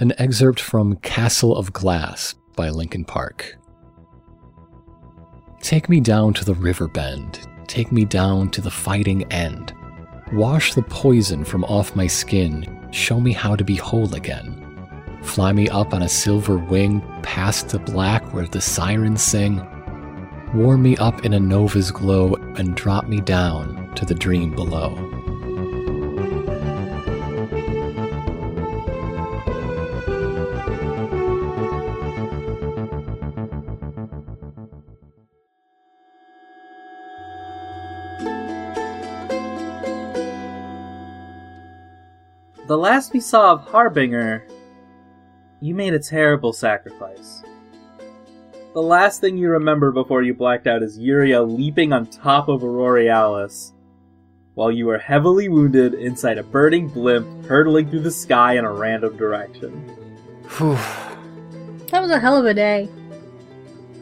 An excerpt from Castle of Glass by Linkin Park. Take me down to the river bend. Take me down to the fighting end. Wash the poison from off my skin. Show me how to be whole again. Fly me up on a silver wing past the black where the sirens sing. Warm me up in a nova's glow and drop me down to the dream below. The last we saw of Harbinger, you made a terrible sacrifice. The last thing you remember before you blacked out is Yuria leaping on top of Aurorealis while you were heavily wounded inside a burning blimp hurtling through the sky in a random direction. Whew. That was a hell of a day.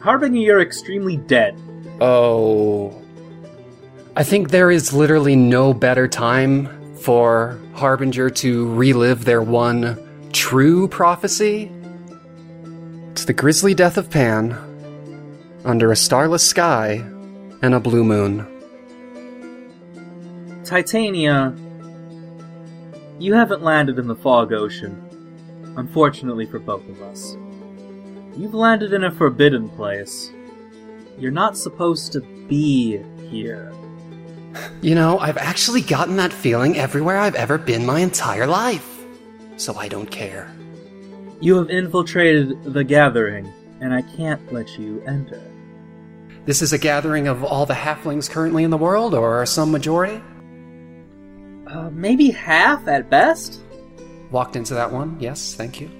Harbinger, you're extremely dead. Oh. I think there is literally no better time for Harbinger to relive their one true prophecy. It's the grisly death of Pan under a starless sky and a blue moon. Titania, you haven't landed in the fog ocean, unfortunately for both of us. You've landed in a forbidden place. You're not supposed to be here. You know, I've actually gotten that feeling everywhere I've ever been my entire life. So I don't care. You have infiltrated the gathering, and I can't let you enter. This is a gathering of all the halflings currently in the world, or some majority? Uh, maybe half at best? Walked into that one, yes, thank you.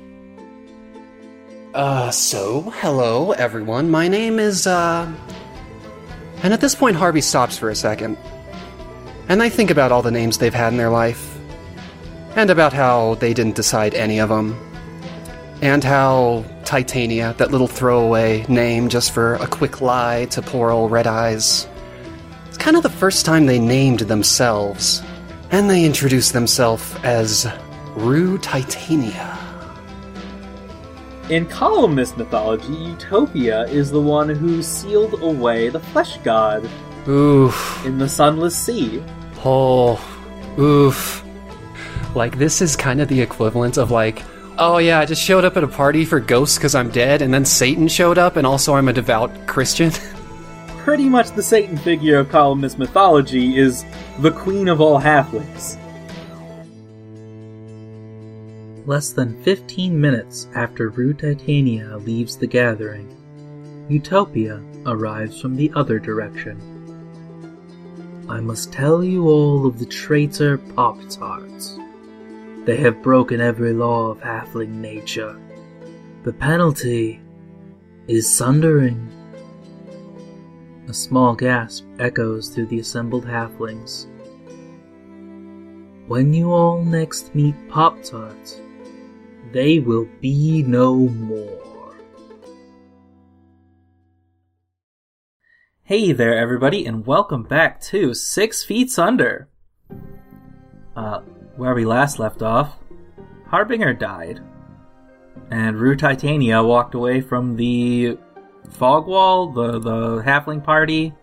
Uh, so, hello everyone. My name is, uh. And at this point, Harvey stops for a second. And they think about all the names they've had in their life. And about how they didn't decide any of them. And how Titania, that little throwaway name just for a quick lie to poor old Red Eyes, it's kind of the first time they named themselves. And they introduced themselves as Rue Titania. In columnist mythology, Utopia is the one who sealed away the flesh god Oof. in the sunless sea. Oh, oof. Like, this is kind of the equivalent of, like, oh yeah, I just showed up at a party for ghosts because I'm dead, and then Satan showed up, and also I'm a devout Christian. Pretty much the Satan figure of columnist mythology is the queen of all halflings. Less than 15 minutes after Rue Titania leaves the gathering, Utopia arrives from the other direction. I must tell you all of the traitor Pop Tarts. They have broken every law of halfling nature. The penalty is sundering. A small gasp echoes through the assembled halflings. When you all next meet Pop Tarts, they will be no more. Hey there, everybody, and welcome back to Six Feet Under. Uh, where we last left off, Harbinger died, and Rue Titania walked away from the fog wall, the the halfling party,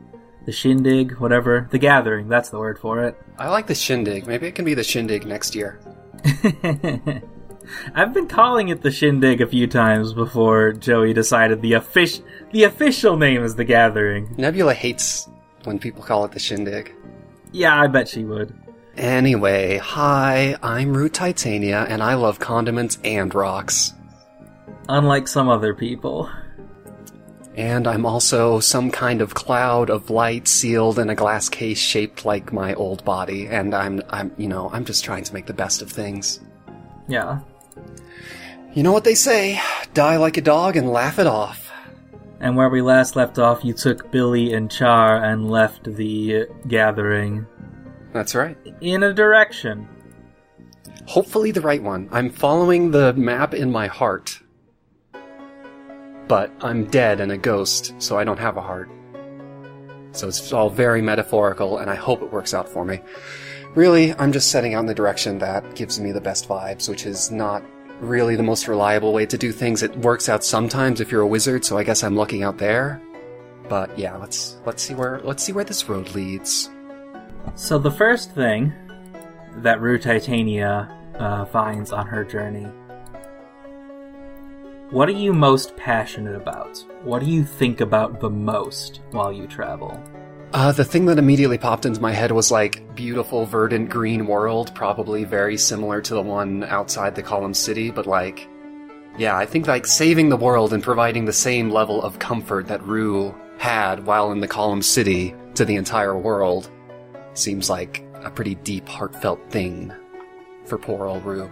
the shindig, whatever, the gathering. That's the word for it. I like the shindig. Maybe it can be the shindig next year. I've been calling it the Shindig a few times before Joey decided the offic- the official name is the Gathering. Nebula hates when people call it the shindig. Yeah, I bet she would. Anyway, hi, I'm Rue Titania, and I love condiments and rocks. Unlike some other people. And I'm also some kind of cloud of light sealed in a glass case shaped like my old body, and I'm, I'm, you know, I'm just trying to make the best of things. Yeah. You know what they say die like a dog and laugh it off. And where we last left off, you took Billy and Char and left the gathering That's right. in a direction. Hopefully the right one. I'm following the map in my heart. But I'm dead and a ghost, so I don't have a heart. So it's all very metaphorical, and I hope it works out for me. Really, I'm just setting out in the direction that gives me the best vibes, which is not really the most reliable way to do things. It works out sometimes if you're a wizard, so I guess I'm looking out there. But yeah, let's let's see where let's see where this road leads. So the first thing that Rue Titania uh, finds on her journey. What are you most passionate about? What do you think about the most while you travel? Uh, the thing that immediately popped into my head was like beautiful, verdant green world, probably very similar to the one outside the Column City, but like, yeah, I think like saving the world and providing the same level of comfort that Rue had while in the Column City to the entire world seems like a pretty deep, heartfelt thing for poor old Rue.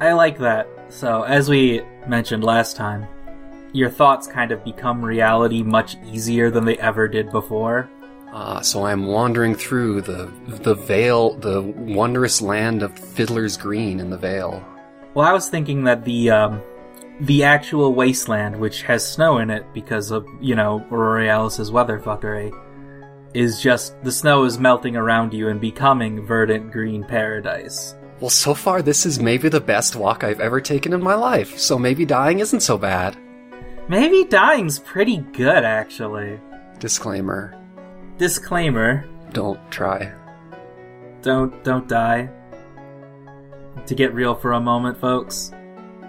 I like that. So, as we mentioned last time, your thoughts kind of become reality much easier than they ever did before. Ah, so I'm wandering through the the Vale, the wondrous land of Fiddler's Green in the Vale. Well, I was thinking that the um, the actual wasteland, which has snow in it because of you know Aurorealis's weather fuckery, is just the snow is melting around you and becoming verdant green paradise. Well, so far this is maybe the best walk I've ever taken in my life, so maybe dying isn't so bad. Maybe dying's pretty good, actually. Disclaimer: Disclaimer: Don't try. Don't don't die. To get real for a moment, folks,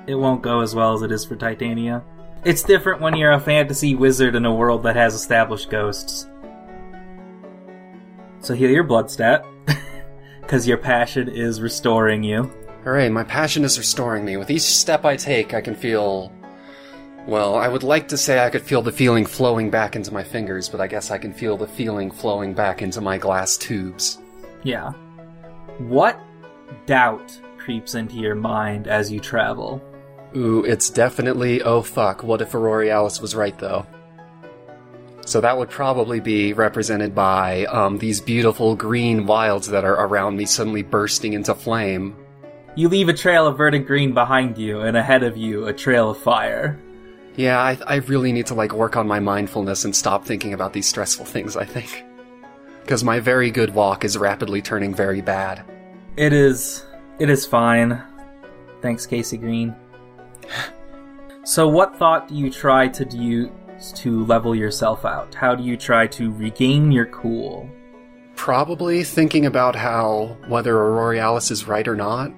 it won't go as well as it is for Titania. It's different when you're a fantasy wizard in a world that has established ghosts. So heal your blood stat, because your passion is restoring you. Hooray, my passion is restoring me. With each step I take, I can feel. Well, I would like to say I could feel the feeling flowing back into my fingers, but I guess I can feel the feeling flowing back into my glass tubes. Yeah. What doubt creeps into your mind as you travel? Ooh, it's definitely oh fuck, what if Aurorealis was right though? So that would probably be represented by um, these beautiful green wilds that are around me suddenly bursting into flame. You leave a trail of verdant green behind you, and ahead of you, a trail of fire. Yeah, I, I really need to like work on my mindfulness and stop thinking about these stressful things, I think. Because my very good walk is rapidly turning very bad. It is. It is fine. Thanks, Casey Green. So, what thought do you try to use to level yourself out? How do you try to regain your cool? Probably thinking about how, whether Aurorealis is right or not,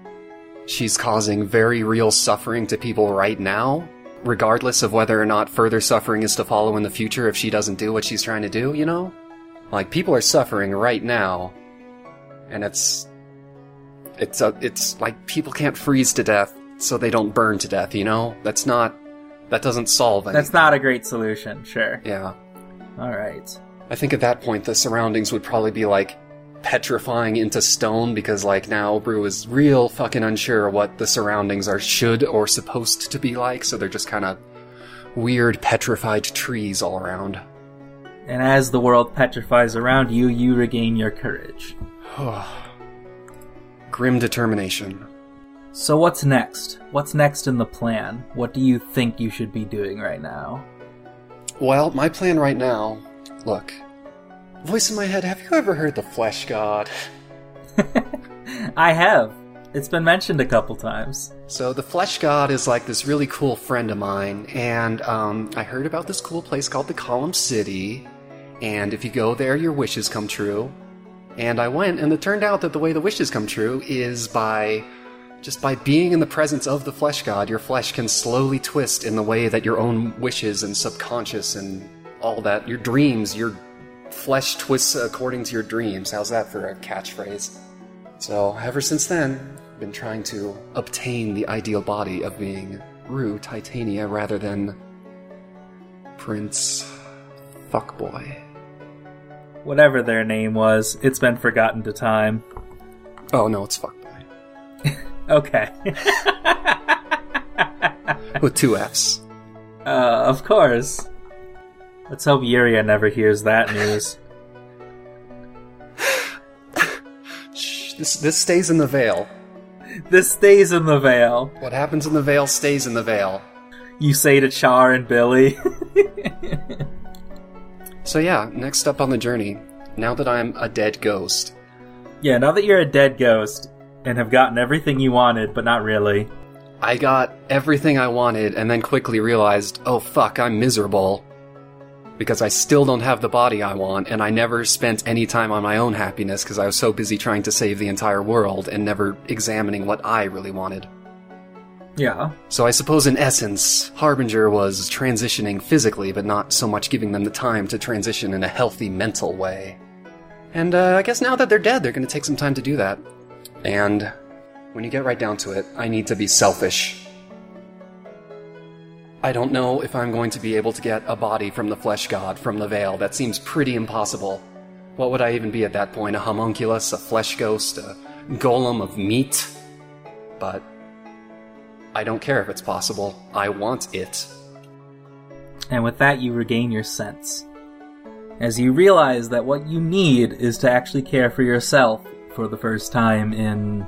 she's causing very real suffering to people right now, regardless of whether or not further suffering is to follow in the future if she doesn't do what she's trying to do, you know? Like, people are suffering right now, and it's. It's a, it's like people can't freeze to death so they don't burn to death, you know? That's not. That doesn't solve anything. That's not a great solution, sure. Yeah. Alright. I think at that point the surroundings would probably be like petrifying into stone because like now Rue is real fucking unsure what the surroundings are should or supposed to be like, so they're just kind of weird petrified trees all around. And as the world petrifies around you, you regain your courage. Grim determination. So, what's next? What's next in the plan? What do you think you should be doing right now? Well, my plan right now. Look, voice in my head. Have you ever heard the Flesh God? I have. It's been mentioned a couple times. So the Flesh God is like this really cool friend of mine, and um, I heard about this cool place called the Column City. And if you go there, your wishes come true. And I went, and it turned out that the way the wishes come true is by just by being in the presence of the Flesh God, your flesh can slowly twist in the way that your own wishes and subconscious and all that, your dreams, your flesh twists according to your dreams. How's that for a catchphrase? So, ever since then, I've been trying to obtain the ideal body of being Rue Titania rather than Prince Fuckboy. Whatever their name was, it's been forgotten to time. Oh no, it's Fuckboy. Okay. With two F's. uh, of course. Let's hope Yuria never hears that news. Shh, this, this stays in the Vale. this stays in the Vale. What happens in the Vale stays in the Vale. You say to Char and Billy. So yeah, next up on the journey, now that I'm a dead ghost, yeah, now that you're a dead ghost and have gotten everything you wanted, but not really, I got everything I wanted and then quickly realized, oh fuck, I'm miserable. Because I still don't have the body I want, and I never spent any time on my own happiness because I was so busy trying to save the entire world and never examining what I really wanted. Yeah. So I suppose in essence, Harbinger was transitioning physically, but not so much giving them the time to transition in a healthy mental way. And uh, I guess now that they're dead, they're going to take some time to do that. And when you get right down to it, I need to be selfish. I don't know if I'm going to be able to get a body from the flesh god from the Vale. That seems pretty impossible. What would I even be at that point? A homunculus, a flesh ghost, a golem of meat? But I don't care if it's possible. I want it. And with that, you regain your sense. As you realize that what you need is to actually care for yourself for the first time in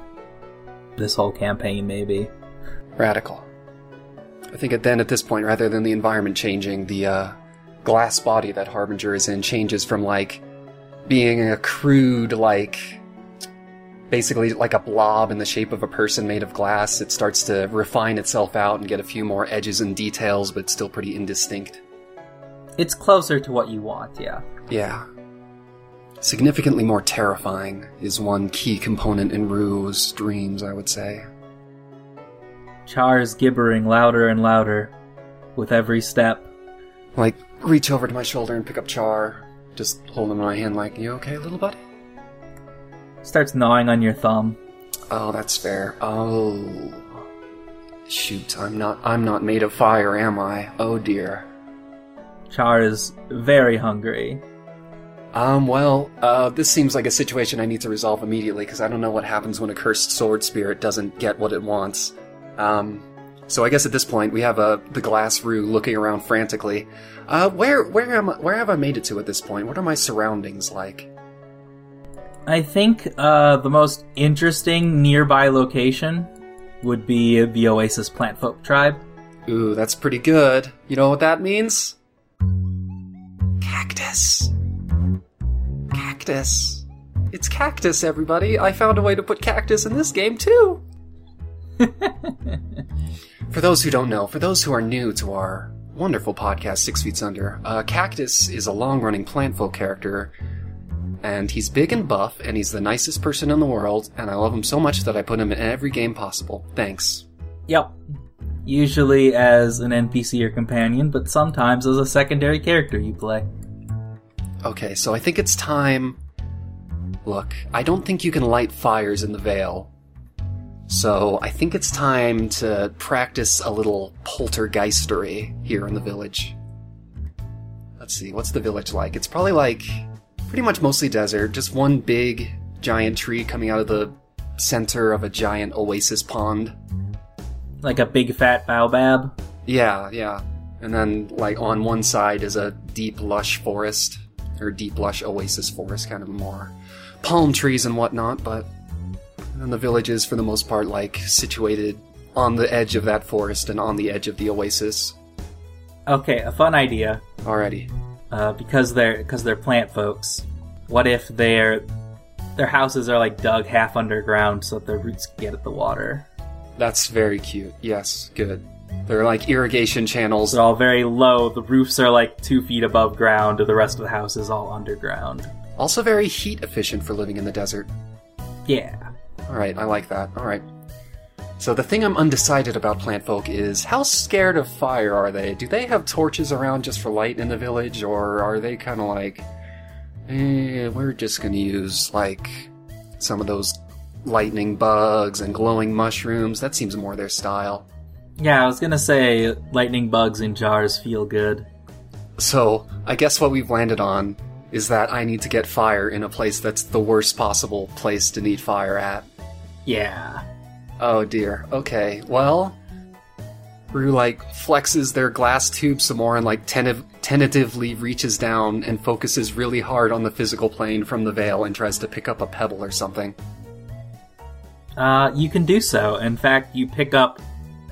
this whole campaign, maybe. Radical. I think then at this point, rather than the environment changing, the uh, glass body that Harbinger is in changes from like being a crude, like basically like a blob in the shape of a person made of glass. It starts to refine itself out and get a few more edges and details, but still pretty indistinct. It's closer to what you want, yeah. Yeah. Significantly more terrifying is one key component in Rue's dreams, I would say. Char's gibbering louder and louder with every step. Like, reach over to my shoulder and pick up Char. Just hold him in my hand like, you okay, little buddy? Starts gnawing on your thumb. Oh, that's fair. Oh. Shoot, I'm not I'm not made of fire, am I? Oh dear. Char is very hungry. Um, well, uh, this seems like a situation I need to resolve immediately because I don't know what happens when a cursed sword spirit doesn't get what it wants. Um, so I guess at this point we have uh, the glass Rue looking around frantically. Uh, where where am I, where have I made it to at this point? What are my surroundings like? I think uh, the most interesting nearby location would be the Oasis Plantfolk tribe. Ooh, that's pretty good. You know what that means? Cactus. Cactus. It's cactus, everybody. I found a way to put cactus in this game too. for those who don't know, for those who are new to our wonderful podcast, Six Feet Under, uh, Cactus is a long running Plantfolk character, and he's big and buff, and he's the nicest person in the world, and I love him so much that I put him in every game possible. Thanks. Yep. Usually as an NPC or companion, but sometimes as a secondary character you play. Okay, so I think it's time. Look, I don't think you can light fires in the Vale. So I think it's time to practice a little poltergeistery here in the village. Let's see, what's the village like? It's probably like pretty much mostly desert, just one big giant tree coming out of the center of a giant oasis pond. Like a big fat baobab. Yeah, yeah. And then, like, on one side is a deep, lush forest, or deep, lush oasis forest, kind of more palm trees and whatnot, but and the village is, for the most part, like, situated on the edge of that forest and on the edge of the oasis. Okay, a fun idea. Already. Uh, because they're because they're plant folks. What if their their houses are like dug half underground so that their roots can get at the water? That's very cute. Yes, good. They're like irrigation channels. They're all very low. The roofs are like two feet above ground, and the rest of the house is all underground. Also very heat efficient for living in the desert. Yeah. Alright, I like that. Alright. So the thing I'm undecided about plant folk is how scared of fire are they? Do they have torches around just for light in the village, or are they kind of like, eh, we're just gonna use like some of those lightning bugs and glowing mushrooms? That seems more their style. Yeah, I was gonna say lightning bugs in jars feel good. So I guess what we've landed on is that I need to get fire in a place that's the worst possible place to need fire at. Yeah. Oh dear. Okay. Well, Rue like flexes their glass tube some more and like tentative, tentatively reaches down and focuses really hard on the physical plane from the Vale and tries to pick up a pebble or something. Uh, you can do so. In fact, you pick up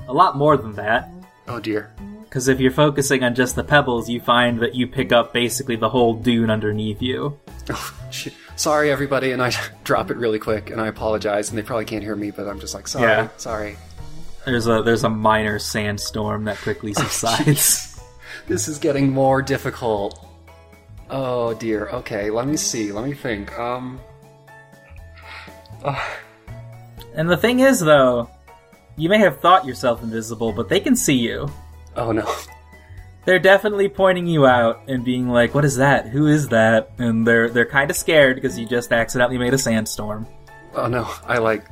a lot more than that. Oh dear. Because if you're focusing on just the pebbles, you find that you pick up basically the whole dune underneath you. Oh, shit. Sorry, everybody, and I drop it really quick, and I apologize, and they probably can't hear me, but I'm just like, sorry, Yeah. sorry. There's a there's a minor sandstorm that quickly subsides. This is getting more difficult. Oh dear. Okay, let me see. Let me think. Um. and the thing is, though, you may have thought yourself invisible, but they can see you. Oh no. They're definitely pointing you out and being like, "What is that? Who is that?" And they're they're kind of scared because you just accidentally made a sandstorm. Oh no. I like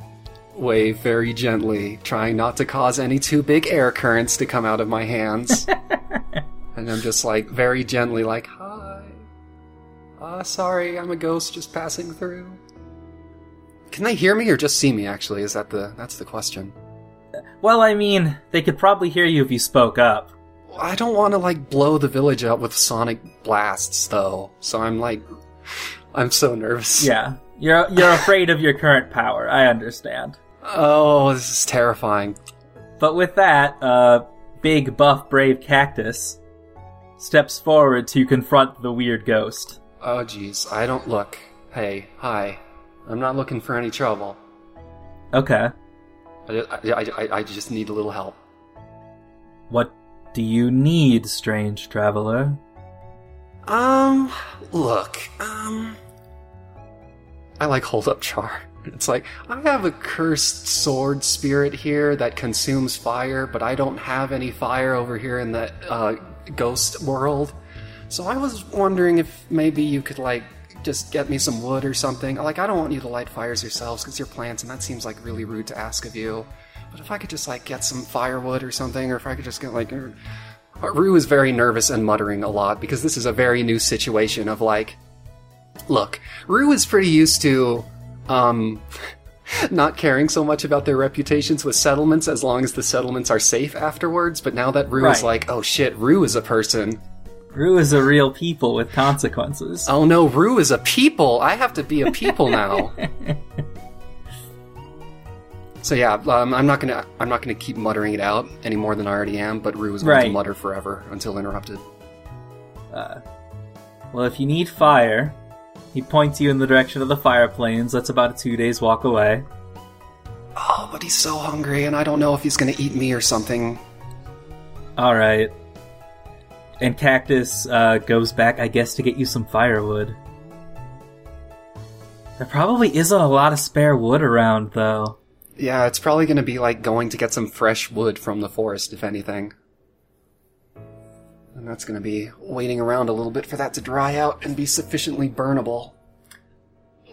wave very gently, trying not to cause any too big air currents to come out of my hands. and I'm just like very gently, like, "Hi. Uh, sorry, I'm a ghost just passing through." Can they hear me or just see me? Actually, is that the that's the question. Well, I mean, they could probably hear you if you spoke up. I don't want to like blow the village up with sonic blasts though. So I'm like I'm so nervous. Yeah, you're you're afraid of your current power. I understand. Oh, this is terrifying. But with that, uh, big buff brave cactus steps forward to confront the weird ghost. Oh jeez, I don't look. Hey, hi. I'm not looking for any trouble. Okay, I, I, I, I just need a little help. what do you need, strange traveler? Um, look, um, I like hold up char. It's like, I have a cursed sword spirit here that consumes fire, but I don't have any fire over here in the uh, ghost world. So I was wondering if maybe you could, like, just get me some wood or something. Like, I don't want you to light fires yourselves because you're plants, and that seems like really rude to ask of you. But if I could just, like, get some firewood or something, or if I could just get, like, er- Rue is very nervous and muttering a lot because this is a very new situation of like, look, Rue is pretty used to, um, not caring so much about their reputations with settlements as long as the settlements are safe afterwards. But now that Rue is like, oh shit, Rue is a person. Rue is a real people with consequences. Oh no, Rue is a people. I have to be a people now. So yeah, um, I'm not gonna I'm not gonna keep muttering it out any more than I already am. But Rue is going to mutter forever until interrupted. Uh, well, if you need fire, he points you in the direction of the fire plains. That's about a two days walk away. Oh, but he's so hungry, and I don't know if he's gonna eat me or something. All right. And Cactus uh, goes back, I guess, to get you some firewood. There probably isn't a lot of spare wood around, though. Yeah, it's probably gonna be like going to get some fresh wood from the forest, if anything. And that's gonna be waiting around a little bit for that to dry out and be sufficiently burnable.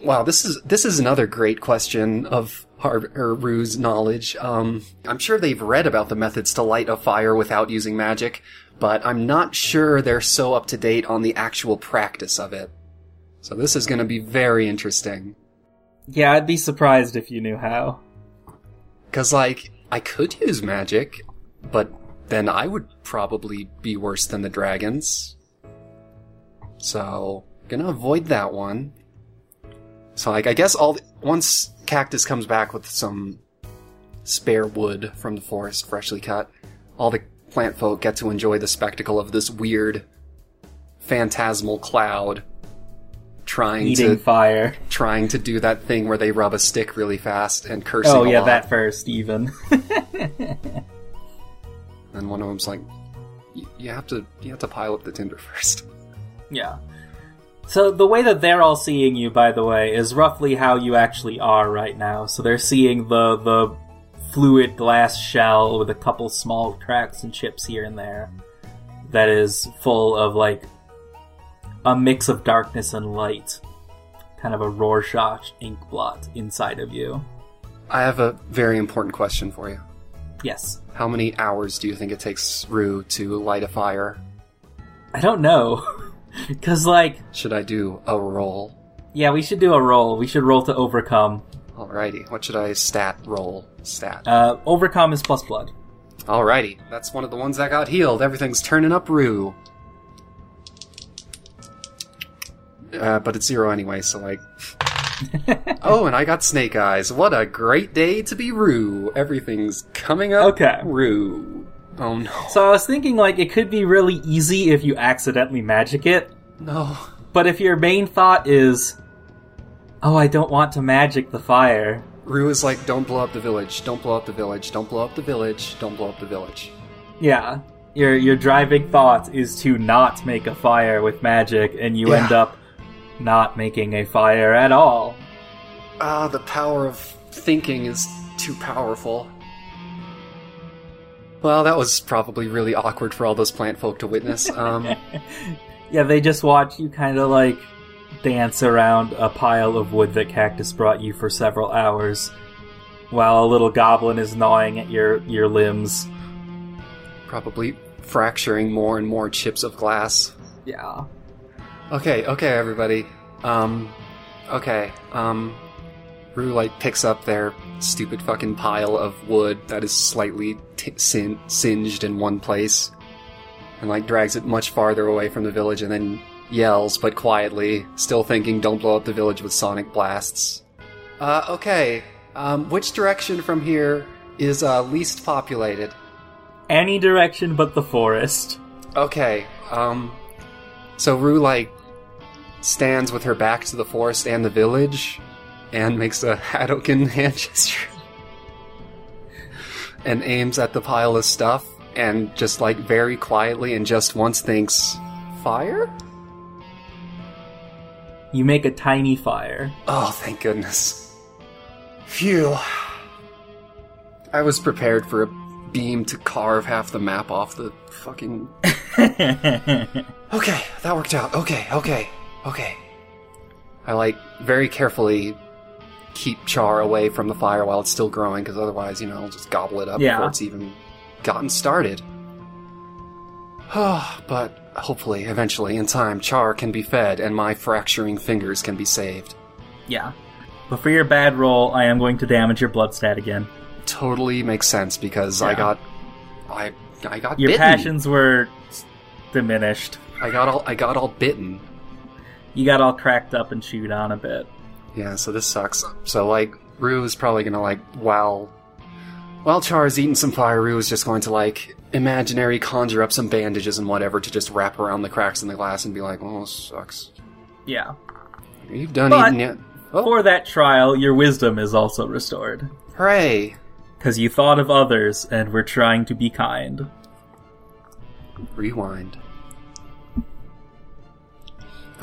Wow, this is this is another great question of Har- or Rue's knowledge. Um, I'm sure they've read about the methods to light a fire without using magic, but I'm not sure they're so up to date on the actual practice of it. So this is going to be very interesting. Yeah, I'd be surprised if you knew how. Cause like, I could use magic, but then I would probably be worse than the dragons. So, gonna avoid that one. So like, I guess all, the, once Cactus comes back with some spare wood from the forest, freshly cut, all the plant folk get to enjoy the spectacle of this weird, phantasmal cloud trying Eating to fire. trying to do that thing where they rub a stick really fast and cursing. Oh, yeah, lot. that first, even. And one of them's like, "You have to, you have to pile up the tinder first. yeah. So, the way that they're all seeing you, by the way, is roughly how you actually are right now. So, they're seeing the, the fluid glass shell with a couple small cracks and chips here and there that is full of, like, a mix of darkness and light. Kind of a Rorschach ink blot inside of you. I have a very important question for you. Yes. How many hours do you think it takes Rue to light a fire? I don't know. Because, like, Should I do a roll? yeah, we should do a roll. We should roll to overcome. Alrighty. What should I stat roll? Stat. Uh, overcome is plus blood. Alrighty. That's one of the ones that got healed. Everything's turning up Rue. Uh, but it's zero anyway, so like. oh, and I got snake eyes. What a great day to be Rue. Everything's coming up. Okay. Rue. Oh no. So I was thinking, like, it could be really easy if you accidentally magic it, No. but if your main thought is, oh, I don't want to magic the fire, Rue is like, don't blow up the village, don't blow up the village, don't blow up the village, don't blow up the village. Yeah. Your your driving thought is to not make a fire with magic, and you Yeah. end up not making a fire at all. Ah, the power of thinking is too powerful. Well, that was probably really awkward for all those plant folk to witness. Um, Yeah, they just watch you kind of like dance around a pile of wood that Cactus brought you for several hours, while a little goblin is gnawing at your your limbs. probably fracturing more and more chips of glass. Yeah. Okay, okay, everybody. Um, okay, um, Rue, like, picks up their stupid fucking pile of wood that is slightly t- sin- singed in one place, and, like, drags it much farther away from the village and then yells, but quietly, still thinking, don't blow up the village with sonic blasts. Uh, okay, um, which direction from here is, uh, least populated? Any direction but the forest. Okay, um, so Rue, like, stands with her back to the forest and the village, and makes a Hadoken hand gesture. and aims at the pile of stuff, and just, like, very quietly and just once thinks, Fire? You make a tiny fire. Oh, thank goodness. Phew. I was prepared for a beam to carve half the map off the fucking Okay, that worked out. Okay, okay, okay. I like very carefully keep char away from the fire while it's still growing, because otherwise, you know, I'll just gobble it up Yeah. before it's even gotten started. but hopefully, eventually, in time, char can be fed and my fracturing fingers can be saved. yeah. But for your bad roll, I am going to damage your blood stat again. Totally makes sense because I got, I, I got Your bitten. passions were diminished. I got all, I got all bitten. You got all cracked up and chewed on a bit. Yeah, so this sucks. So like Rue is probably gonna like while while Char is eating some fire, Rue is just going to like imaginary conjure up some bandages and whatever to just wrap around the cracks in the glass and be like, "Oh, this sucks." Yeah. Are you done But- eating yet? Oh, For that trial, your wisdom is also restored. hooray! Because you thought of others and were trying to be kind. Rewind.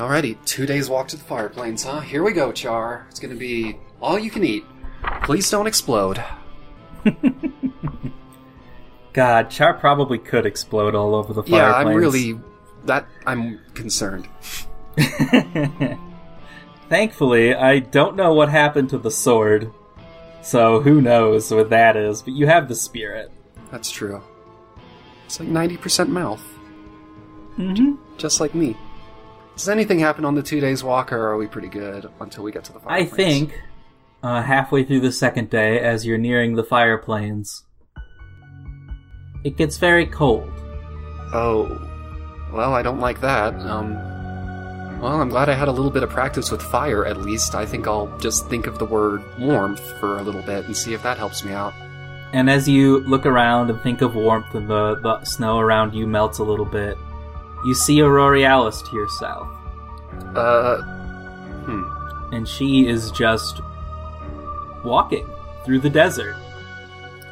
Alrighty, two days walk to the fire plains, huh? Here we go, Char. It's gonna be all you can eat. Please don't explode. God, Char probably could explode all over the fire yeah, I'm really that I'm concerned. Thankfully, I don't know what happened to the sword. So who knows what that is, but you have the spirit. That's true. It's like 90% mouth. Mm-hmm. Just like me. Does anything happen on the two days walk, or are we pretty good until we get to the fire I plains? think, uh, halfway through the second day, as you're nearing the fire plains, it gets very cold. Oh. Well, I don't like that. Um. Well, I'm glad I had a little bit of practice with fire, at least. I think I'll just think of the word warmth for a little bit and see if that helps me out. And as you look around and think of warmth and the, the snow around you melts a little bit, you see Aurorealis to your south. Uh. Hmm. And she is just walking through the desert.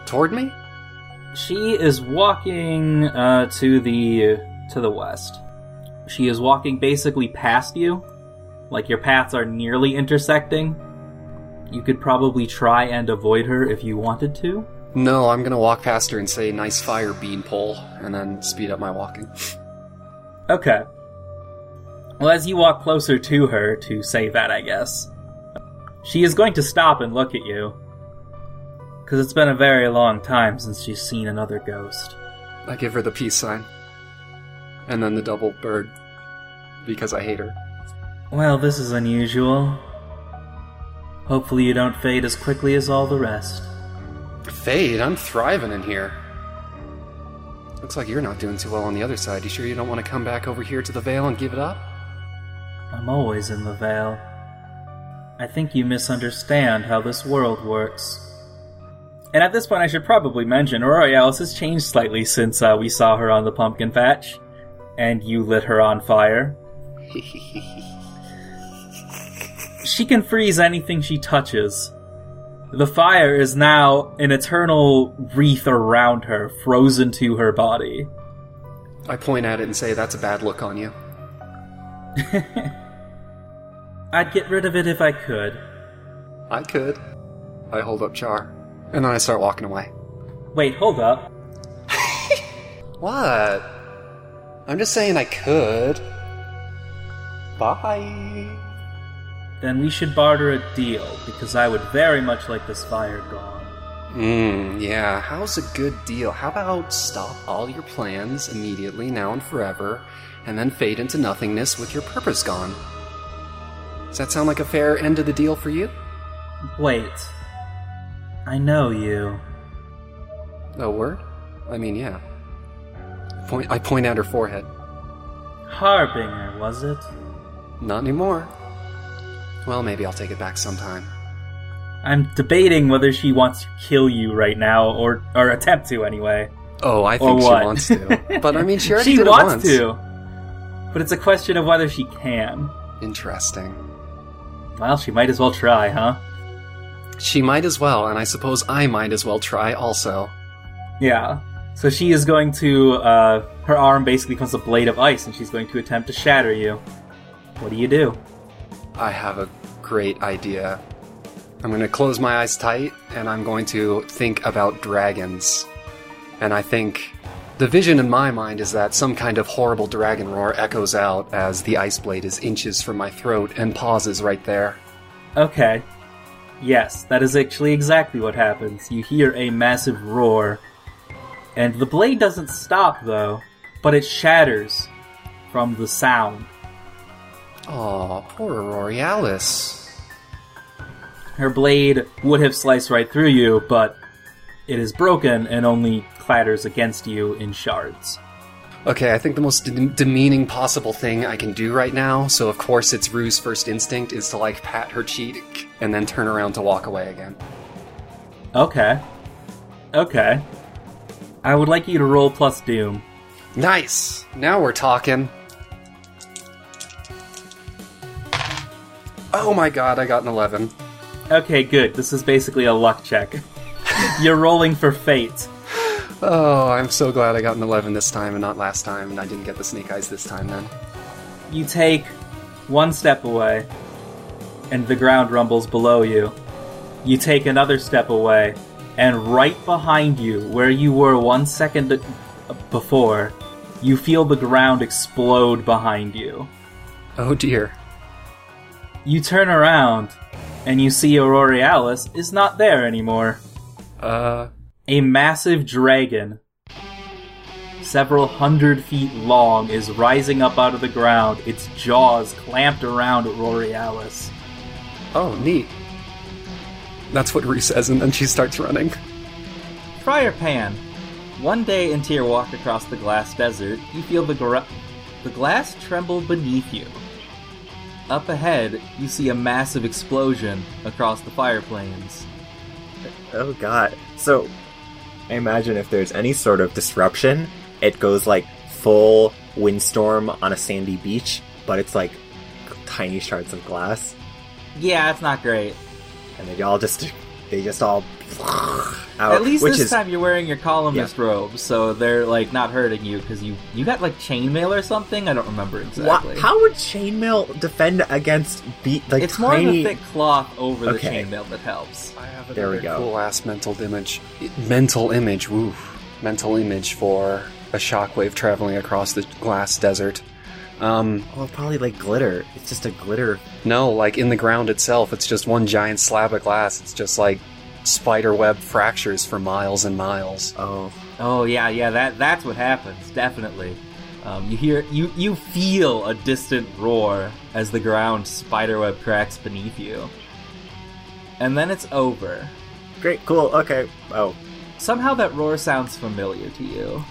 Toward me? She is walking uh, to the to the west. She is walking basically past you, like your paths are nearly intersecting. You could probably try and avoid her if you wanted to. No, I'm gonna walk past her and say, nice fire, beanpole, and then speed up my walking. Okay. Well, as you walk closer to her to say that, I guess, she is going to stop and look at you. Because it's been a very long time since she's seen another ghost. I give her the peace sign. And then the double bird. Because I hate her. Well, this is unusual. Hopefully, you don't fade as quickly as all the rest. Fade, I'm thriving in here. Looks like you're not doing too well on the other side. You sure you don't want to come back over here to the Vale and give it up? I'm always in the Vale. I think you misunderstand how this world works. And at this point, I should probably mention Aurealis has changed slightly since uh, we saw her on the pumpkin patch, and you lit her on fire. She can freeze anything she touches, The fire is now an eternal wreath around her, frozen to her body. I point at it and say, That's a bad look on you. I'd get rid of it if I could. I could. I hold up Char. And then I start walking away. Wait, hold up. What? I'm just saying I could. Bye. Then we should barter a deal, because I would very much like this fire gone. Hmm, yeah, how's a good deal? How about stop all your plans immediately, now and forever, and then fade into nothingness with your purpose gone? Does that sound like a fair end to the deal for you? Wait. I know you. A word? I mean, yeah. Point, I point at her forehead. Harbinger, was it? Not anymore. Well, maybe I'll take it back sometime. I'm debating whether she wants to kill you right now, or or attempt to anyway. Oh, I think she wants to. But I mean, she already she did wants it once. to, but it's a question of whether she can. Interesting. Well, she might as well try, huh? She might as well, and I suppose I might as well try also. Yeah. So she is going to. Uh, her arm basically becomes a blade of ice, and she's going to attempt to shatter you. What do you do? I have a great idea. I'm going to close my eyes tight and I'm going to think about dragons. And I think the vision in my mind is that some kind of horrible dragon roar echoes out as the ice blade is inches from my throat and pauses right there. Okay. Yes, that is actually exactly what happens. You hear a massive roar, and the blade doesn't stop though, but it shatters from the sound. Aw, poor Aurealis. Her blade would have sliced right through you, but it is broken and only clatters against you in shards. Okay, I think the most de- demeaning possible thing I can do right now, so of course it's Rue's first instinct, is to like pat her cheek and then turn around to walk away again. Okay. Okay. I would like you to roll plus doom. Nice! Now we're talking. Oh my god, I got an 11. Okay, good. This is basically a luck check. You're rolling for fate. Oh, I'm so glad I got an 11 this time and not last time, and I didn't get the snake eyes this time then. You take one step away, and the ground rumbles below you. You take another step away, and right behind you, where you were one second before, you feel the ground explode behind you. Oh dear. You turn around, and you see Aurorealis is not there anymore. Uh, A massive dragon, several hundred feet long, is rising up out of the ground, its jaws clamped around Aurorealis. oh, neat. That's what Rue says, and then she starts running. Friar Pan, one day into your walk across the glass desert, you feel the, gra- the glass tremble beneath you. Up ahead, you see a massive explosion across the fire plains. Oh god. So, I imagine if there's any sort of disruption, it goes like full windstorm on a sandy beach, but it's like tiny shards of glass, Yeah, it's not great. and they all just they just all out. At least which this is time you're wearing your columnist robes, so they're like not hurting you because you you got like chainmail or something. I don't remember Wha- exactly. how would chainmail defend against beat like it's more tiny? of a thick cloth over the chainmail that helps. I have There we go. Cool ass mental image. Mental image, woo. Mental image for a shockwave traveling across the glass desert. Um, Well, probably like glitter. It's just a glitter. no, like in the ground itself, it's just one giant slab of glass. It's just like spider web fractures for miles and miles. Oh, Oh yeah, yeah. That that's what happens. Definitely. Um, you hear you you feel a distant roar as the ground spiderweb cracks beneath you, and then it's over. great, cool. Okay. Oh, Somehow that roar sounds familiar to you.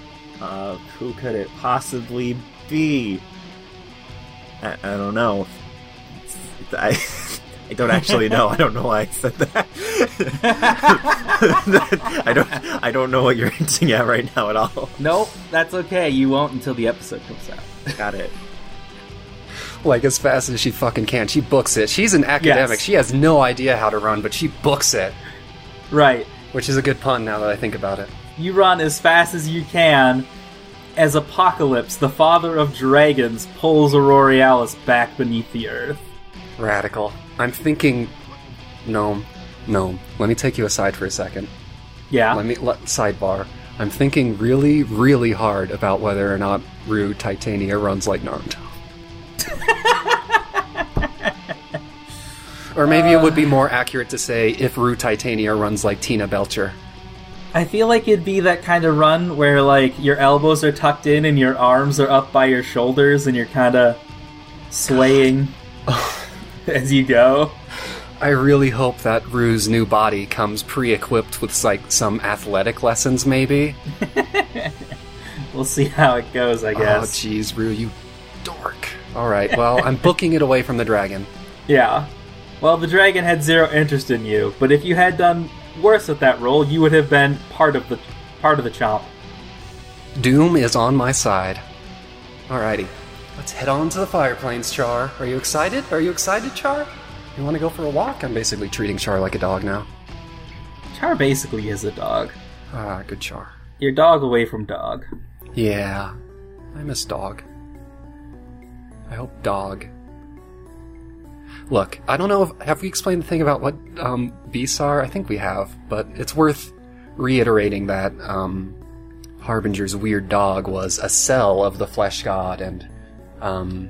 uh, who could it possibly be? I, I don't know. I, I don't actually know. I don't know why I said that. I don't. I don't know what you're hinting at right now at all. Nope, that's okay. You won't until the episode comes out. Got it. Like as fast as she fucking can. She books it. She's an academic. Yes. She has no idea how to run, but she books it. Right. which is a good pun now that I think about it. You run as fast as you can as Apocalypse, the father of dragons, pulls Aurorealis back beneath the earth. Radical. I'm thinking, gnome, gnome. Let me take you aside for a second. Yeah. Let me let sidebar. I'm thinking really, really hard about whether or not Rue Titania runs like Naruto. or maybe it would be uh. more accurate to say if Rue Titania runs like Tina Belcher. I feel like it'd be that kind of run where like your elbows are tucked in and your arms are up by your shoulders and you're kind of swaying as you go. I really hope that Rue's new body comes pre-equipped with like some athletic lessons, maybe. We'll see how it goes, I oh, guess. Oh, jeez, Rue, you dork. All right, well, I'm booking it away from the dragon. yeah. Well, the dragon had zero interest in you, but if you had done worse at that role, you would have been part of the part of the chomp. Doom is on my side. Alrighty, let's head on to the fire plains, Char. Are you excited? Are you excited, Char? You want to go for a walk? I'm basically treating Char like a dog now. Char basically is a dog. Ah, good Char. Your dog away from dog. Yeah, I miss dog. I hope dog. Look, I don't know if have we explained the thing about what um, beasts are. I think we have, but it's worth reiterating that um, Harbinger's weird dog was a cell of the flesh god, and um,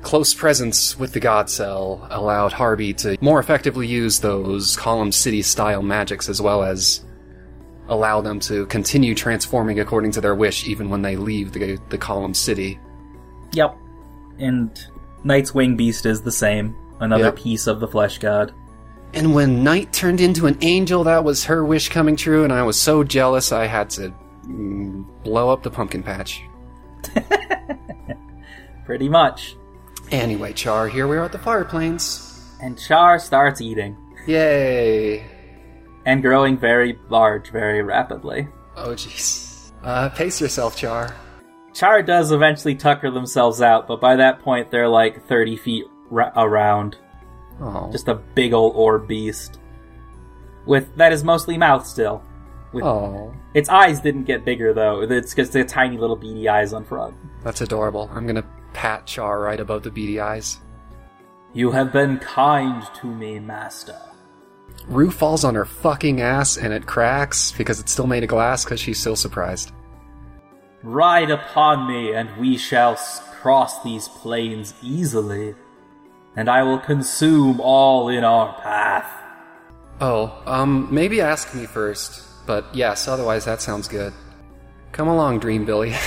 close presence with the god cell allowed Harby to more effectively use those Column City style magics as well as allow them to continue transforming according to their wish even when they leave the, the Column City. Yep. And Knight's Wing Beast is the same. Another Yep. piece of the flesh god. And when Night turned into an angel, that was her wish coming true, and I was so jealous I had to mm, blow up the pumpkin patch. Pretty much. Anyway, Char, here we are at the Fire Plains. And Char starts eating. Yay! And growing very large very rapidly. Oh, jeez. Uh, pace yourself, Char. Char does eventually tucker themselves out, but by that point they're like 30 feet ra- around. Oh, Just a big old orb beast. With that is mostly mouth still. With oh, its eyes didn't get bigger though. It's just the tiny little beady eyes on front. that's adorable. I'm gonna pat Char right above the beady eyes. You have been kind to me, master. Rue falls on her fucking ass and it cracks because it's still made of glass because she's still surprised. Ride upon me, and we shall cross these plains easily, and I will consume all in our path. Oh, um, maybe ask me first. But yes, otherwise that sounds good. Come along, Dream Billy.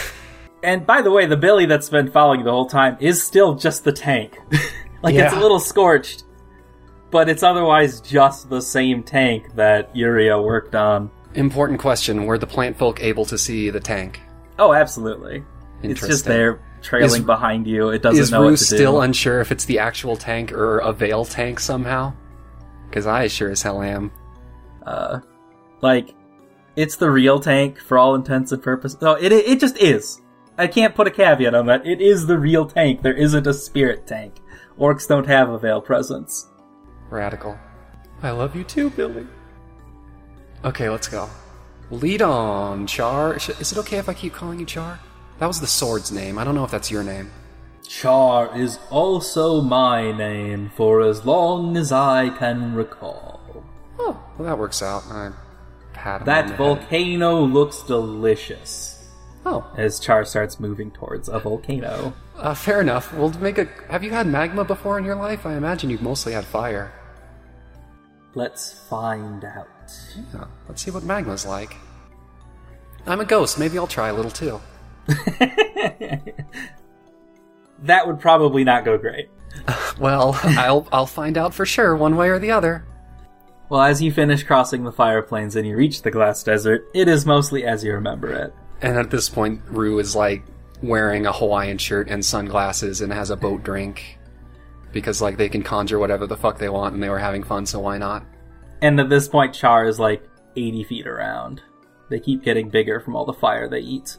And by the way, the Billy that's been following you the whole time is still just the tank. like it's a little scorched, but it's otherwise just the same tank that Yuria worked on. Important question: Were the plant folk able to see the tank? Oh, absolutely. It's just there trailing Is- behind you. It doesn't Is know Rue what to still do. unsure if it's the actual tank or a veil tank somehow? Because I sure as hell am. uh, like it's the real tank for all intents and purposes. No, it it just is. I can't put a caveat on that. It is the real tank. There isn't a spirit tank. Orcs don't have a veil presence. Radical. I love you too, Billy. Okay, let's go. Lead on, Char. Is it okay if I keep calling you Char? That was the sword's name. I don't know if that's your name. Char is also my name for as long as I can recall. Oh, well, that works out. I pat That the head. volcano looks delicious. Oh, As Char starts moving towards a volcano. uh, fair enough. We'll make a. Have you had magma before in your life? I imagine you've mostly had fire. Let's find out. Yeah, let's see what magma's like. I'm a ghost. Maybe I'll try a little too. That would probably not go great. Well, I'll I'll find out for sure, one way or the other. Well, as you finish crossing the fire plains and you reach the glass desert, it is mostly as you remember it. And at this point, Rue is like wearing a Hawaiian shirt and sunglasses and has a boat drink. Because like they can conjure whatever the fuck they want and they were having fun, so why not? And at this point, Char is like 80 feet around. They keep getting bigger from all the fire they eat.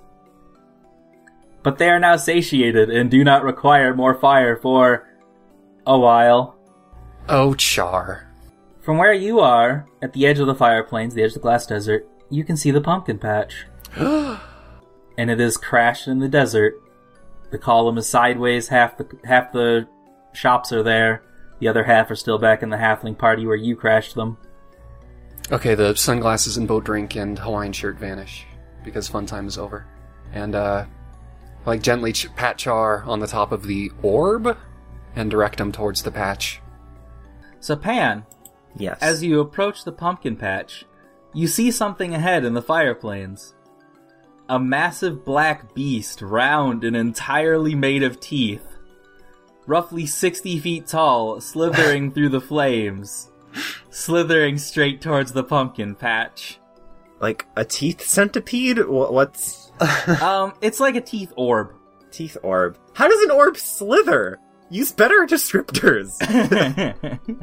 But they are now satiated and do not require more fire for a while. Oh, Char. From where you are, at the edge of the fire plains, the edge of the glass desert, you can see the pumpkin patch. and it is crashed in the desert. The column is sideways, half the half the shops are there, the other half are still back in the halfling party where you crashed them. Okay, the sunglasses and boat drink and Hawaiian shirt vanish because fun time is over. And, uh, like gently ch- pat Char on the top of the orb and direct him towards the patch. So Pan, Yes. as you approach the pumpkin patch, you see something ahead in the fire plains. A massive black beast, round and entirely made of teeth. Roughly 60 feet tall, slithering through the flames. Slithering straight towards the pumpkin patch. like a teeth centipede? What's Um, it's like a teeth orb. teeth orb? How does an orb slither? Use better descriptors.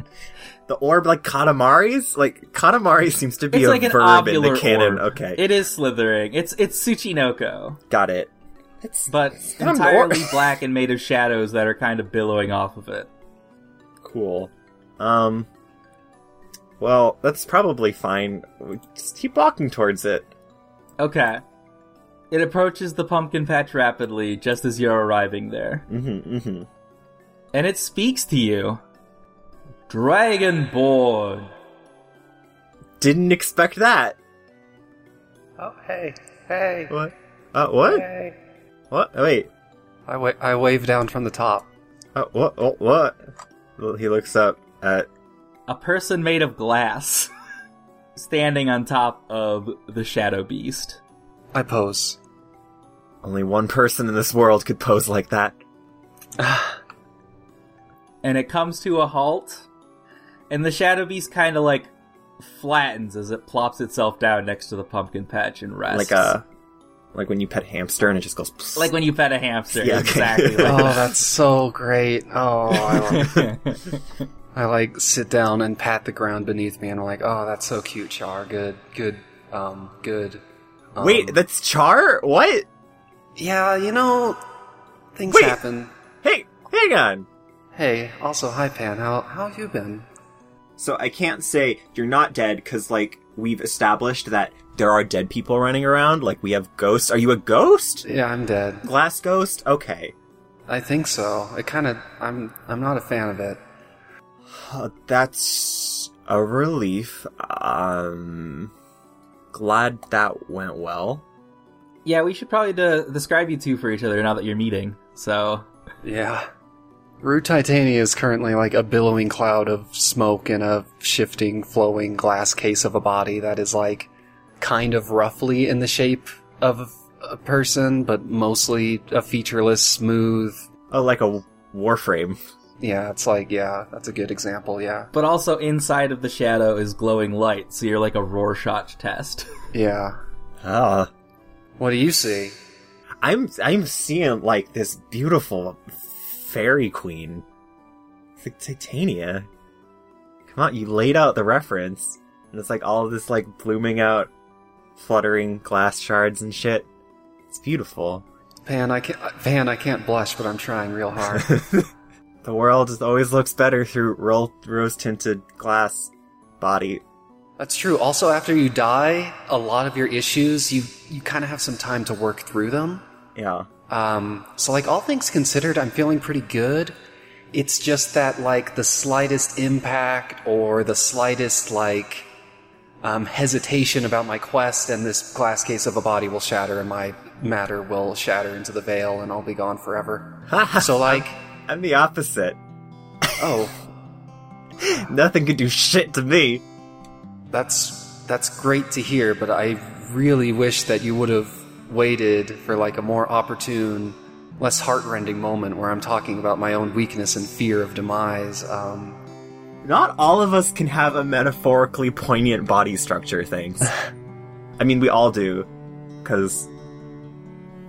The orb like Katamari's? Like Katamari seems to be it's a like an verb in the canon. orb. Okay. It is slithering. It's it's Tsuchinoko, Got it. It's but not an entirely black and made of shadows that are kind of billowing off of it. cool. Um Well, that's probably fine. Just keep walking towards it. Okay. It approaches the pumpkin patch rapidly just as you're arriving there. Mm-hmm, mm-hmm. And it speaks to you. Dragonborn. Didn't expect that. Oh, hey, hey, What? Uh, what? hey. What? Oh, wait. I, wa- I wave down from the top. Uh, what? Oh, what? Well, He looks up at. A person made of glass. Standing on top of the shadow beast. I pose. Only one person in this world could pose like that. and it comes to a halt, and the shadow beast kind of like flattens as it plops itself down next to the pumpkin patch and rests. Like a. Like when you pet a hamster and it just goes. like when you pet a hamster, Yeah, okay. exactly. Oh, Like that's so great. Oh, I, love that. I like sit down and pat the ground beneath me, and I'm like, oh, that's so cute, Char. Good, good, um, good. Um, Wait, that's Char? What? yeah, you know, things Wait. happen. Hey, hang on. Hey, also, hi, Pan. How how have you been? So I can't say you're not dead because, like, we've established that there are dead people running around. Like, we have ghosts. Are you a ghost? Yeah, I'm dead. Glass ghost? Okay. I think so. It kind of. I'm. I'm not a fan of it. That's a relief. Um, glad that went well. yeah, we should probably de- describe you two for each other now that you're meeting. So, Yeah. Rue Titania is currently like a billowing cloud of smoke in a shifting, flowing glass case of a body that is like kind of roughly in the shape of a person, but mostly a featureless, smooth. Oh, like a warframe. Yeah, it's like, yeah, that's a good example, yeah. but also inside of the shadow is glowing light, so you're like a Rorschach test. Yeah. Ah. What do you see? I'm I'm seeing like this beautiful fairy queen. It's like Titania. Come on, you laid out the reference. And it's like all of this like blooming out, fluttering glass shards and shit. It's beautiful. Van, I can't, Van, I can't blush, but I'm trying real hard. The world always looks better through rose tinted glass body. That's true. Also, after you die, a lot of your issues, you, you kind of have some time to work through them. Yeah. Um, so like all things considered, I'm feeling pretty good. It's just that like the slightest impact or the slightest like um, hesitation about my quest and this glass case of a body will shatter and my matter will shatter into the veil and I'll be gone forever. so like, I'm the opposite. oh, Nothing can do shit to me. that's that's great to hear, but I really wish that you would have waited for like a more opportune, less heartrending moment where I'm talking about my own weakness and fear of demise. Um, Not all of us can have a metaphorically poignant body structure things. I mean, we all do, because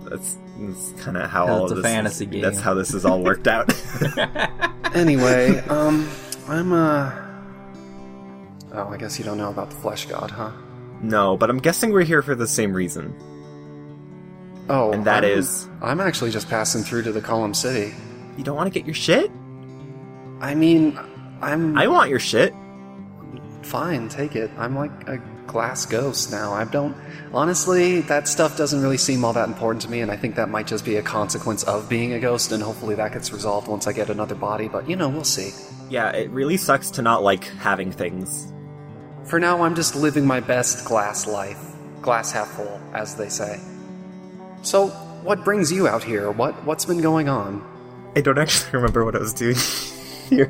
that's, that's kind of how 'Cause all it's of a this. fantasy game. That's how this is all worked out. Anyway, um, I'm, uh. Oh, I guess you don't know about the Flesh God, huh? no, but I'm guessing we're here for the same reason. Oh, And that I'm- is- I'm actually just passing through to the Column City. You don't want to get your shit? I mean, I'm. I want your shit. fine, take it. I'm like a glass ghost now. I don't. Honestly, that stuff doesn't really seem all that important to me, and I think that might just be a consequence of being a ghost, and hopefully that gets resolved once I get another body, but you know, we'll see. Yeah, it really sucks to not like having things. For now, I'm just living my best glass life. Glass half full, as they say. So, what brings you out here? What What's been going on? I don't actually remember what I was doing here.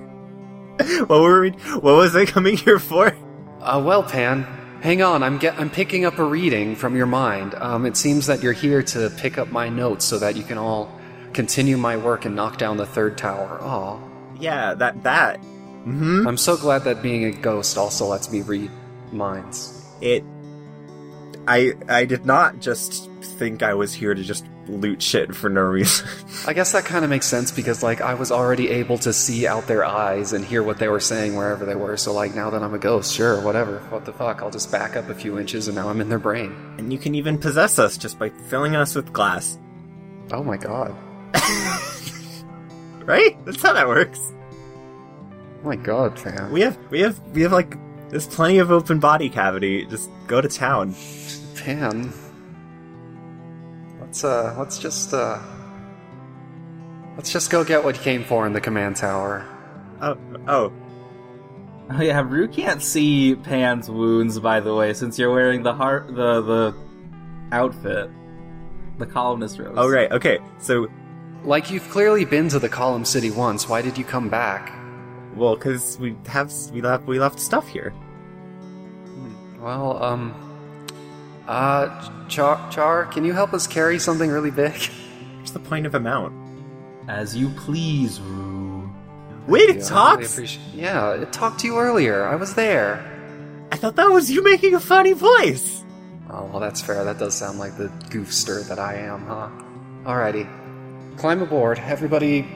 what were we? What was I coming here for? Uh, well, Pan, hang on. I'm get, I'm picking up a reading from your mind. Um, it seems that you're here to pick up my notes so that you can all continue my work and knock down the third tower. Aw. Yeah, that that. Hmm. I'm so glad that being a ghost also lets me read minds. It. I I did not just think I was here to just loot shit for no reason. I guess that kind of makes sense because, like, I was already able to see out their eyes and hear what they were saying wherever they were. So, like, now that I'm a ghost, sure, whatever. What the fuck? I'll just back up a few inches and now I'm in their brain. and you can even possess us just by filling us with glass. Oh my god. Right? That's how that works. Oh my god, fam. We have we have we have like there's plenty of open body cavity. Just go to town. Pan. Let's uh let's just uh let's just go get what you came for in the command tower. Oh oh Oh yeah, Rue can't see Pan's wounds, by the way, since you're wearing the heart, the the outfit, the columnist rose. oh right. Okay. So Like you've clearly been to the Column City once, why did you come back? well, because we have we left we left stuff here. Well, um uh Char Char, can you help us carry something really big? What's the point of a mount? As you please, Rue. Wait, Yeah, I it really talks. appreciate- yeah, it talked to you earlier. I was there. I thought that was you making a funny voice. Oh, well, that's fair. That does sound like the goofster that I am, huh? Alrighty. Climb aboard. Everybody.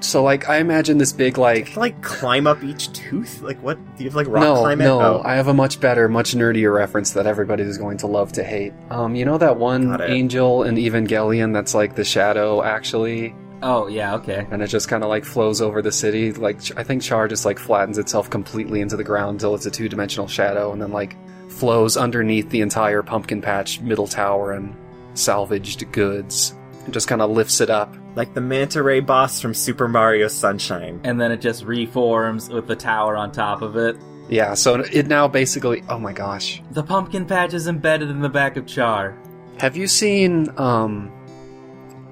So, like, I imagine this big, like. To, like climb up each tooth. Like what? Do you have like rock no, climb it? no, Oh. I have a much better, much nerdier reference that everybody is going to love to hate. Um, you know that one angel in Evangelion that's like the shadow, actually, Oh yeah, okay. and it just kind of like flows over the city? Like, I think Char just like flattens itself completely into the ground until it's a two dimensional shadow, and then like flows underneath the entire pumpkin patch middle tower and salvaged goods. It just kind of lifts it up. Like the manta ray boss from Super Mario Sunshine. And then it just reforms with the tower on top of it. Yeah, so it now basically. Oh my gosh. The pumpkin patch is embedded in the back of Char. Have you seen um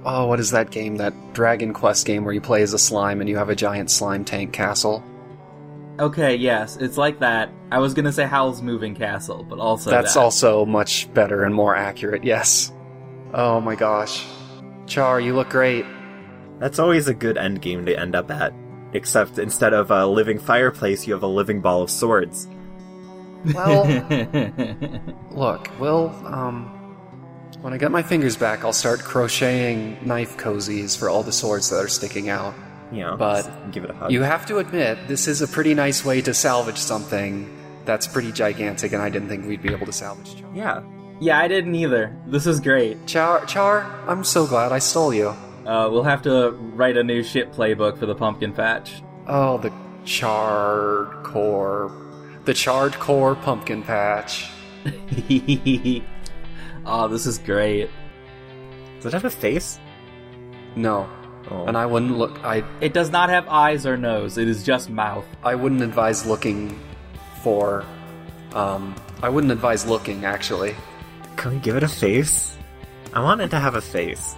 Oh, what is that game? That Dragon Quest game where you play as a slime and you have a giant slime tank castle? Okay, yes, it's like that. I was gonna say Howl's Moving Castle, but also That's that. also much better and more accurate, yes. Oh my gosh. Char, you look great. That's always a good end game to end up at. Except instead of a living fireplace, you have a living ball of swords. Well, look, we'll um when I get my fingers back, I'll start crocheting knife cozies for all the swords that are sticking out. Know, But give it a hug. You have to admit, this is a pretty nice way to salvage something that's pretty gigantic, and I didn't think we'd be able to salvage. Char. yeah. Yeah, I didn't either. This is great. Char, Char, I'm so glad I stole you. Uh, we'll have to write a new ship playbook for the pumpkin patch. Oh, the charred core, the charred core pumpkin patch. oh, this is great. Does it have a face? No, Oh. and I wouldn't look. I It does not have eyes or nose. It is just mouth. I wouldn't advise looking for. Um, I wouldn't advise looking actually. Can we give it a face? I want it to have a face.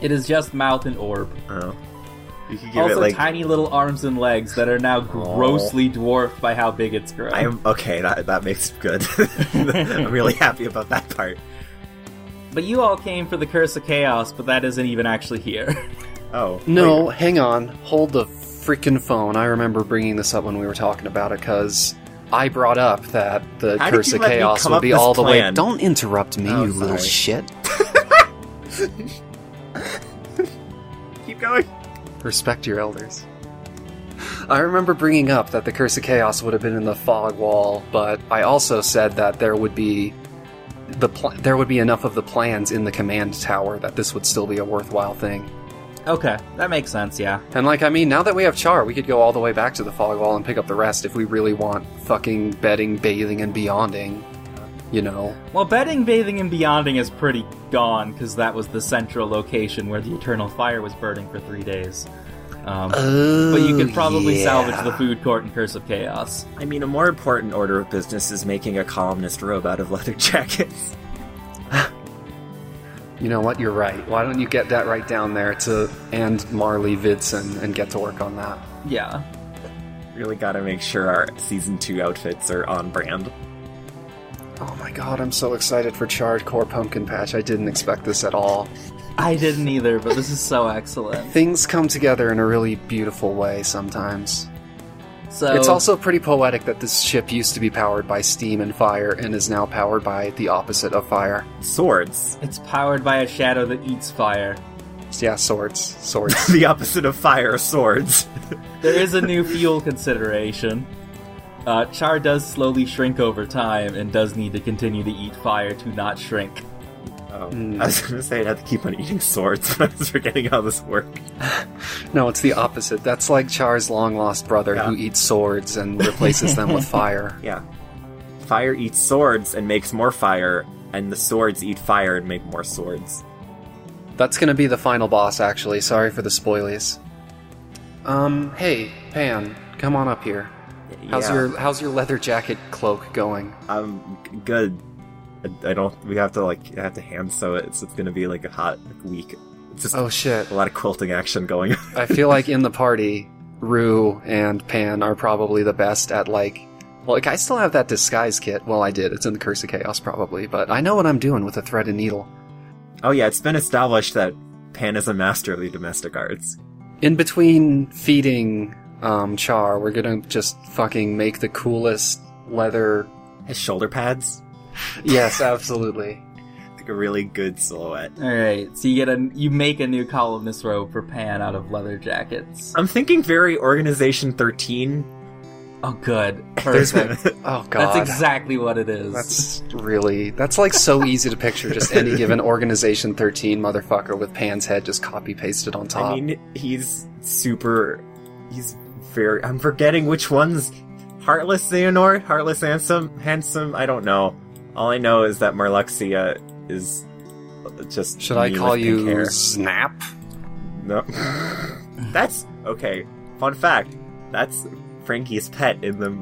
It is just mouth and orb. Oh. You could give also, it like. tiny little arms and legs that are now grossly dwarfed by how big it's grown. I am okay. That that makes good. I'm really happy about that part. But you all came for the Curse of Chaos, but that isn't even actually here. Oh No, wait. hang on. Hold the freaking phone. I remember bringing this up when we were talking about it because I brought up that the How Curse of Chaos would be this all the way. Don't interrupt me, Oh, you little shit. keep going. Respect your elders. I remember bringing up that the Curse of Chaos would have been in the fog wall, but I also said that there would be the pl- there would be enough of the plans in the command tower that this would still be a worthwhile thing. Okay, that makes sense. Yeah. And like, I mean, now that we have Char, we could go all the way back to the fog wall and pick up the rest if we really want fucking bedding, bathing, and beyonding. You know. Well, bedding, bathing, and beyonding is pretty gone because that was the central location where the eternal fire was burning for three days. Um, Oh, but you could probably yeah. salvage the food court in Curse of Chaos. I mean, a more important order of business is making a columnist robe out of leather jackets. You know what? You're right. Why don't you get that right down there to and Marley Vidson and get to work on that? Yeah. Really gotta make sure our season 2 outfits are on brand. Oh my god, I'm so excited for Charred Core Pumpkin Patch. I didn't expect this at all. I didn't either, but this is so excellent. Things come together in a really beautiful way sometimes. So It's also pretty poetic that this ship used to be powered by steam and fire and is now powered by the opposite of fire. Swords. it's powered by a shadow that eats fire. Yeah, swords. Swords. the opposite of fire, swords. There is a new fuel consideration. Uh, Char does slowly shrink over time and does need to continue to eat fire to not shrink. Oh, I was gonna say I'd have to keep on eating swords, but I was forgetting how this worked. no, it's the opposite. That's like Char's long lost brother Yeah. who eats swords and replaces them with fire. Yeah. Fire eats swords and makes more fire, and the swords eat fire and make more swords. That's gonna be the final boss, actually. Sorry for the spoilies. Um, hey, Pan, come on up here. How's Yeah. your How's your leather jacket cloak going? I'm g- good. I, I don't. We have to like I have to hand sew it, so it's gonna be like a hot like, week. It's just Oh shit! a lot of quilting action going. on. I feel like in the party, Rue and Pan are probably the best at like. Well, like I still have that disguise kit. Well, I did. It's in the Curse of Chaos, probably, but I know what I'm doing with a thread and needle. oh yeah, it's been established that Pan is a master of the domestic arts. In between feeding um, Char, we're gonna just fucking make the coolest leather. His shoulder pads, Yes, absolutely. like a really good silhouette. All right, so you get a you make a new columnist robe for Pan out of leather jackets. I'm thinking very Organization 13. Oh, good, perfect. Oh god, That's exactly what it is. That's really that's like so easy to picture. Just any given Organization 13 motherfucker with Pan's head just copy pasted on top. I mean, he's super. He's very. I'm forgetting which one's Heartless Xehanort, Heartless Handsome, Handsome. I don't know. All I know is that Marluxia is just. Should I call you hair. Snap? No. That's okay. Fun fact. That's Frankie's pet in the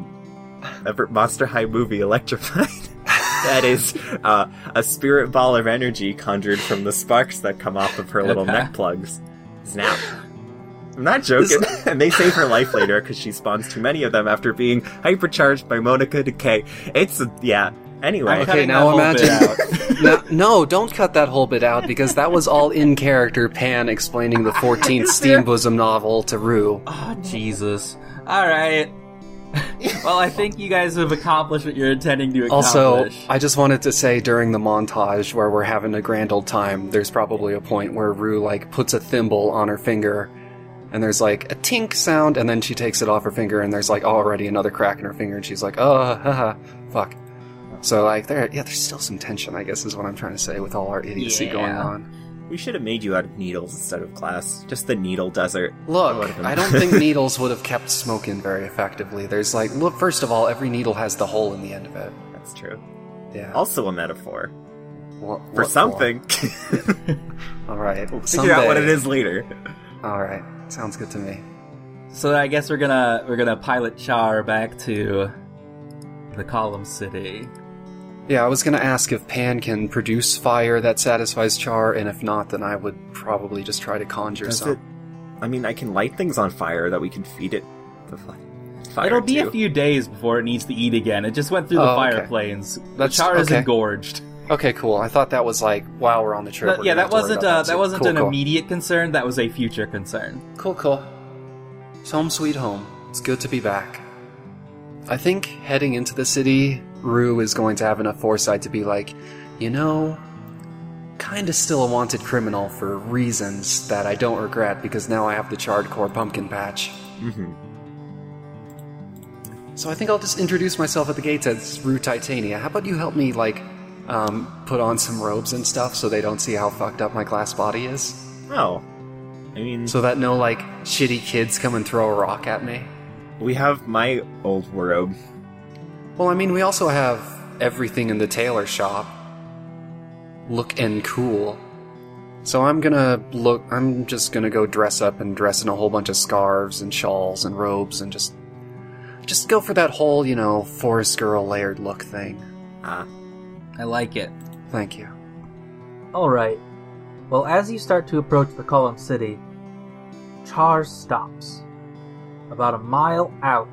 Everett Monster High movie Electrified. that is uh, a spirit ball of energy conjured from the sparks that come off of her little neck plugs. Snap. I'm not joking. and they save her life later because she spawns too many of them after being hypercharged by Moanica D'Kay. It's yeah. Anyway, I'm Okay, now imagine. bit no, no, don't cut that whole bit out because that was all in character. Pan explaining the 14th Steam Bosom novel to Rue. Oh, Jesus. All right. well, I think you guys have accomplished what you're intending to accomplish. Also. I just wanted to say during the montage where we're having a grand old time, there's probably a point where Rue like puts a thimble on her finger, and there's like a tink sound, and then she takes it off her finger, and there's like already another crack in her finger, and she's like, oh, haha, fuck. So like there, yeah, there's still some tension, I guess, is what I'm trying to say with all our idiocy Yeah. going on. we should have made you out of needles instead of glass. Just the needle desert. Look, I don't think needles would have kept smoking very effectively. There's like, look, first of all, every needle has the hole in the end of it. That's true. Yeah. Also a metaphor. What- For something. All right. Figure out what it is later. All right. Sounds good to me. So I guess we're gonna we're gonna pilot Char back to the Column City. Yeah, I was gonna ask if Pan can produce fire that satisfies Char, and if not, then I would probably just try to conjure Does some. it? I mean, I can light things on fire that we can feed it the fire It'll be to. a few days before it needs to eat again. It just went through the Oh, fire okay. plains. That's- Char is okay. engorged. Okay, cool. I thought that was like while we're on the trip. But yeah, that have to worry wasn't about uh, that too. wasn't Cool, an cool. immediate concern. That was a future concern. Cool, cool. It's home sweet home. It's good to be back. I think heading into the city, Rue is going to have enough foresight to be like, you know, kinda still a wanted criminal for reasons that I don't regret because now I have the charred core pumpkin patch. Mhm. So I think I'll just introduce myself at the gates as Rue Titania. How about you help me, like, um, put on some robes and stuff so they don't see how fucked up my glass body is? Oh, I mean, so that no like shitty kids come and throw a rock at me. we have my old wardrobe. Well, I mean, we also have everything in the tailor shop. Look and cool. So I'm gonna look. I'm just gonna go dress up and dress in a whole bunch of scarves and shawls and robes and just, just go for that whole, you know, forest girl layered look thing. Ah, I like it. Thank you. Alright. Well, as you start to approach the Column City, Char stops. About a mile out,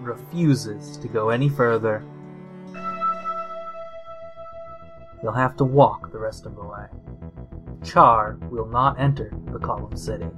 refuses to go any further. You'll have to walk the rest of the way. Char will not enter the Column City.